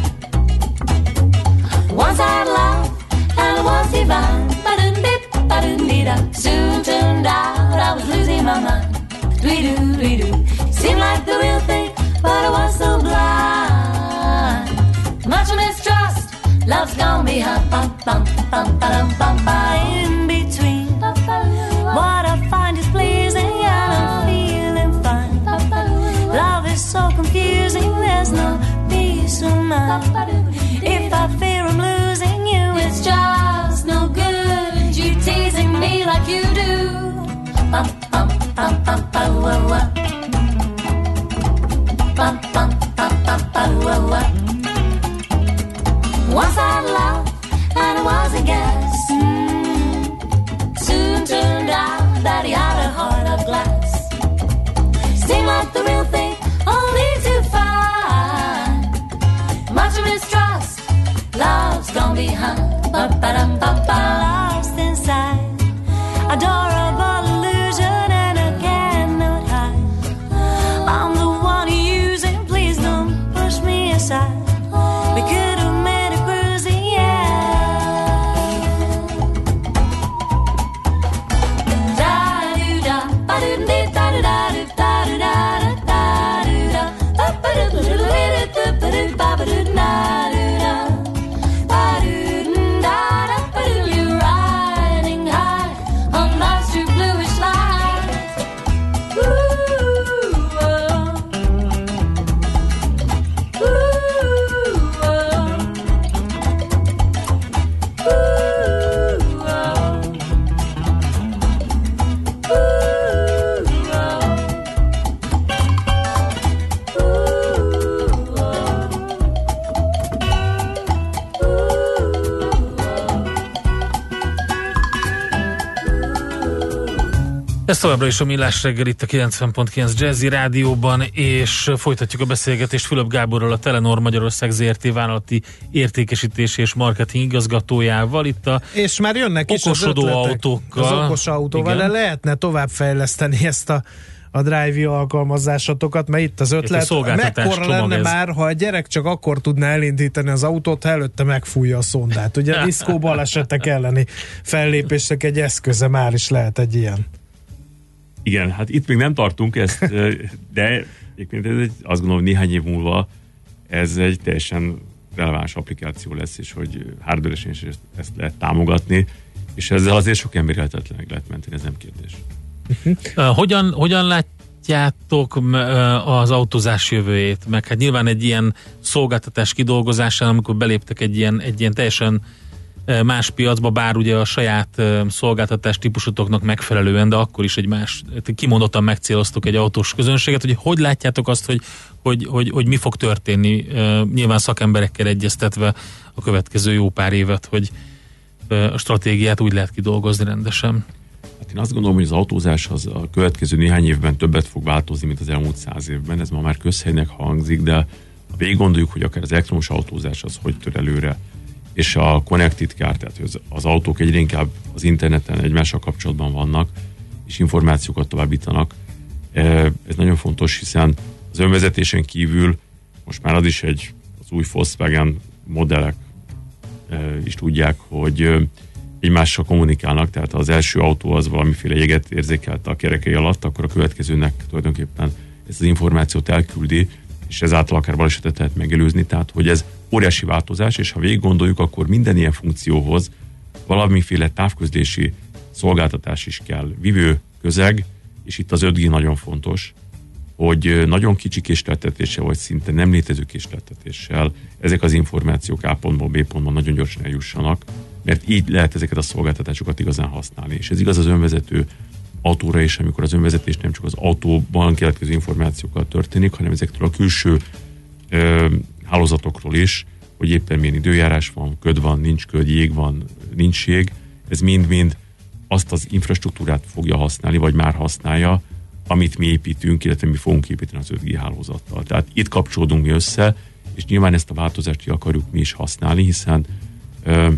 Once I had love and it was divine. Ba doo dip, ba doo da. Soon turned out I was losing my mind. Dwee doo, dwee doo. Seemed like the real thing, but I was so blind. Much mistrust, love's gone behind. Bum, bum, bum, bum, bum, bum. So confusing, there's no peace of mind. If I fear I'm losing you, it's just no good. You teasing me like you do. Once I had love and it was a guess. Mm. Soon turned out that he had a heart of glass. Seemed like the real Love's gone behind. Ba-ba-dum-ba-ba. Love's inside. Adore Ez továbbra is a Millás reggel itt a 90.9 Jazzy Rádióban, és folytatjuk a beszélgetést Fülöp Gáborral, a Telenor Magyarország ZRT vállalati értékesítési és marketing igazgatójával. Itt a és már jönnek is az okosodó ötletek. autókkal. Az okos autóval, de lehetne továbbfejleszteni ezt a a Drive alkalmazásokat, mert itt az Itt ötlet, szolgáltatás mekkora lenne ez. már, ha a gyerek csak akkor tudná elindítani az autót, ha előtte megfújja a szondát. Ugye a [LAUGHS] diszkó balesetek elleni fellépések egy eszköze már is lehet egy ilyen. Igen, hát itt még nem tartunk ezt, [LAUGHS] de egyébként ez egy, azt gondolom, hogy néhány év múlva ez egy teljesen releváns applikáció lesz, és hogy hardware is ezt, ezt lehet támogatni, és ezzel azért sok ember meg lehet menteni, ez nem kérdés. [LAUGHS] Hogyan, hogyan látjátok az autózás jövőjét? Meg hát nyilván egy ilyen szolgáltatás kidolgozásán, amikor beléptek egy ilyen, egy ilyen teljesen ö, más piacba, bár ugye a saját szolgáltatás típusotoknak megfelelően, de akkor is egy más, kimondottan megcéloztok egy autós közönséget, hogy hogy látjátok azt, hogy, hogy, hogy, hogy mi fog történni, nyilván szakemberekkel egyeztetve a következő jó pár évet, hogy a stratégiát úgy lehet kidolgozni rendesen. Hát én azt gondolom, hogy az autózás az a következő néhány évben többet fog változni, mint az elmúlt száz évben. Ez ma már közhelynek hangzik, de ha végig gondoljuk, hogy akár az elektromos autózás az hogy tör előre, és a connected car, tehát az, autók egyre inkább az interneten egymással kapcsolatban vannak, és információkat továbbítanak. Eh, Ez nagyon fontos, hiszen az önvezetésen kívül most már az is egy, az új Volkswagen modellek eh, is tudják, hogy egymással kommunikálnak, tehát az első autó az valamiféle jeget érzékelte a kerekei alatt, akkor a következőnek tulajdonképpen ezt az információt elküldi, és ezáltal akár balesetet lehet megelőzni, tehát hogy ez óriási változás, és ha végig gondoljuk, akkor minden ilyen funkcióhoz valamiféle távközlési szolgáltatás is kell. Vivő közeg, és itt az 5G nagyon fontos, hogy nagyon kicsi késleltetéssel, vagy szinte nem létező késleltetéssel ezek az információk A pontból B pontban nagyon gyorsan eljussanak, mert így lehet ezeket a szolgáltatásokat igazán használni. És ez igaz az önvezető autóra is, amikor az önvezetés nem csak az autóban keletkező információkkal történik, hanem ezektől a külső ö, hálózatokról is, hogy éppen milyen időjárás van, köd van, nincs köd, jég van, nincs jég. Ez mind-mind azt az infrastruktúrát fogja használni, vagy már használja, amit mi építünk, illetve mi fogunk építeni az 5G hálózattal. Tehát itt kapcsolódunk mi össze, és nyilván ezt a változást ki akarjuk mi is használni, hiszen ö,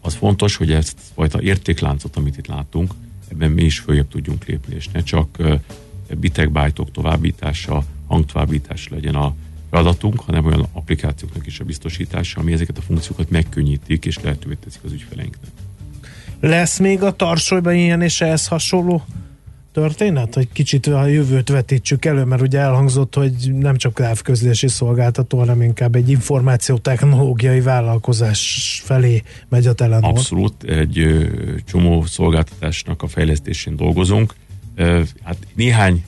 az fontos, hogy ezt fajta értékláncot, amit itt látunk, ebben mi is följebb tudjunk lépni, és ne csak bitek, bájtok továbbítása, hangtovábbítás legyen a feladatunk, hanem olyan applikációknak is a biztosítása, ami ezeket a funkciókat megkönnyítik, és lehetővé teszik az ügyfeleinknek. Lesz még a tarsolyban ilyen és ehhez hasonló történet, hogy kicsit a jövőt vetítsük elő, mert ugye elhangzott, hogy nem csak távközlési szolgáltató, hanem inkább egy információtechnológiai vállalkozás felé megy a Telenor. Abszolút, egy csomó szolgáltatásnak a fejlesztésén dolgozunk. Hát néhány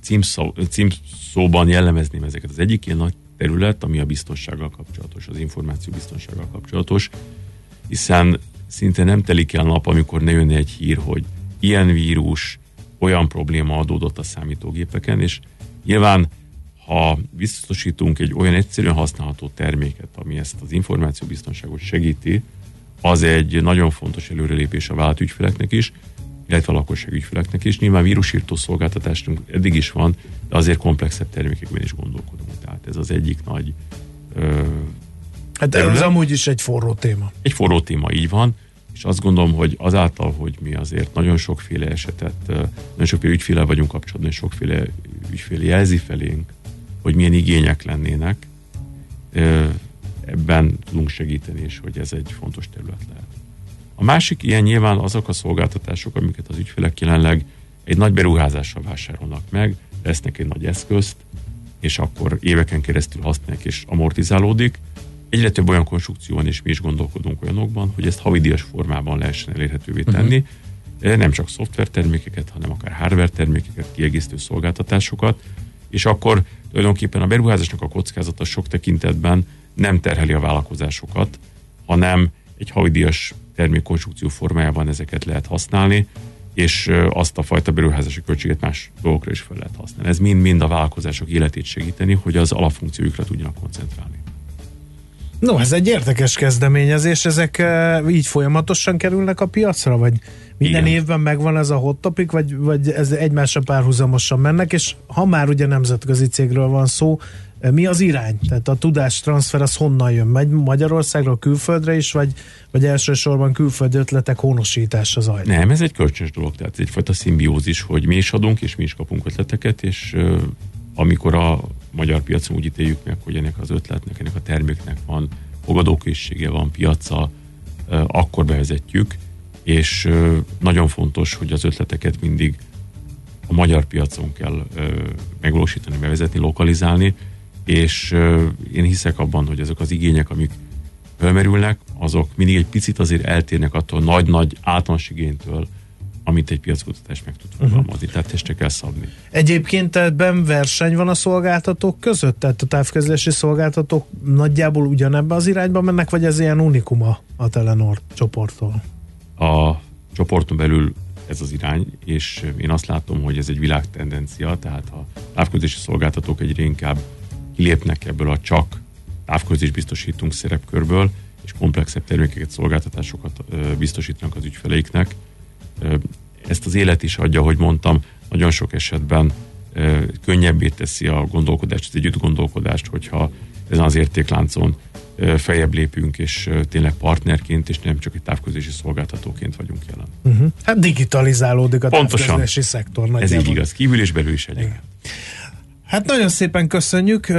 címszó, címszóban jellemezném ezeket. Az egyik ilyen nagy terület, ami a biztonsággal kapcsolatos, az információ biztonsággal kapcsolatos, hiszen szinte nem telik el nap, amikor ne jönne egy hír, hogy ilyen vírus, olyan probléma adódott a számítógépeken, és nyilván ha biztosítunk egy olyan egyszerűen használható terméket, ami ezt az információbiztonságot segíti, az egy nagyon fontos előrelépés a vállalat ügyfeleknek is, illetve a lakosság ügyfeleknek is. Nyilván vírusírtó szolgáltatásunk eddig is van, de azért komplexebb termékekben is gondolkodunk. Tehát ez az egyik nagy ö, Hát ez amúgy is egy forró téma. egy forró téma, így van, és azt gondolom, hogy azáltal, hogy mi azért nagyon sokféle esetet, nagyon sokféle ügyféle vagyunk kapcsolatban, és sokféle ügyfél jelzi felénk, hogy milyen igények lennének, ebben tudunk segíteni, és hogy ez egy fontos terület lehet. A másik ilyen nyilván azok a szolgáltatások, amiket az ügyfelek jelenleg egy nagy beruházással vásárolnak meg, vesznek egy nagy eszközt, és akkor éveken keresztül használják és amortizálódik. Egyre több olyan konstrukció van, és mi is gondolkodunk olyanokban, hogy ezt havidíjas formában lehessen elérhetővé tenni. Uh-huh. Nem csak szoftvertermékeket, hanem akár hardware termékeket, kiegészítő szolgáltatásokat, és akkor tulajdonképpen a beruházásnak a kockázata sok tekintetben nem terheli a vállalkozásokat, hanem egy havidíjas termékkonstrukció formájában ezeket lehet használni, és azt a fajta beruházási költséget más dolgokra is fel lehet használni. Ez mind-mind a vállalkozások életét segíteni, hogy az alapfunkciójukra tudjanak koncentrálni. No, ez egy érdekes kezdeményezés, ezek eh, így folyamatosan kerülnek a piacra, vagy Minden Igen. évben megvan ez a hot topic, vagy, vagy ez egymásra párhuzamosan mennek, és ha már ugye nemzetközi cégről van szó, mi az irány? Tehát a tudástranszfer az honnan jön? Megy Magyarországról külföldre is, vagy, vagy elsősorban külföldi ötletek honosítása zajlik? Nem, ez egy kölcsönös dolog, tehát egyfajta szimbiózis, hogy mi is adunk, és mi is kapunk ötleteket, és ö, amikor a magyar piacon úgy ítéljük meg, hogy ennek az ötletnek, ennek a terméknek van fogadókészsége, van piaca, akkor bevezetjük, és nagyon fontos, hogy az ötleteket mindig a magyar piacon kell megvalósítani, bevezetni, lokalizálni, és én hiszek abban, hogy ezek az igények, amik felmerülnek, azok mindig egy picit azért eltérnek attól nagy-nagy általános igénytől, amit egy piackutatás meg tud fogalmazni. Uh-huh. Tehát testre kell szabni. Egyébként ebben verseny van a szolgáltatók között? Tehát a távközlési szolgáltatók nagyjából ugyanebbe az irányba mennek, vagy ez ilyen unikuma a Telenor csoporttól? A csoporton belül ez az irány, és én azt látom, hogy ez egy világtendencia, tehát a távközlési szolgáltatók egyre inkább kilépnek ebből a csak távközlés biztosítunk szerepkörből, és komplexebb termékeket, szolgáltatásokat biztosítanak az ügyfeleiknek. Ezt az élet is adja, hogy mondtam, nagyon sok esetben könnyebbé teszi a gondolkodást, az együtt gondolkodást, hogyha ezen az értékláncon feljebb lépünk, és tényleg partnerként, és nem csak egy távközlési szolgáltatóként vagyunk jelen. Uh-huh. Hát digitalizálódik a Pontosan. távközlési szektor Ez így igaz, kívül és belül is egyébként. Hát nagyon szépen köszönjük, ö,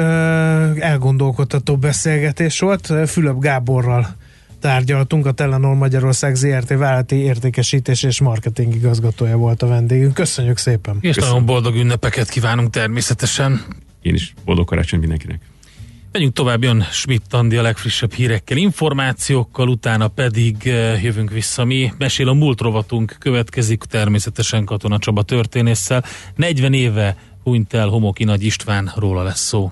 elgondolkodtató beszélgetés volt. Fülöp Gáborral tárgyaltunk, a Telenor Magyarország ZRT vállalati értékesítés és marketing igazgatója volt a vendégünk. Köszönjük szépen! És Köszönöm. nagyon boldog ünnepeket kívánunk természetesen. Én is boldog karácsony mindenkinek. Megyünk tovább, jön Schmidt Andi a legfrissebb hírekkel, információkkal, utána pedig eh, jövünk vissza mi. Mesél a múlt rovatunk, következik természetesen Katona Csaba történésszel. 40 éve hunyt el Homoki Nagy István, róla lesz szó.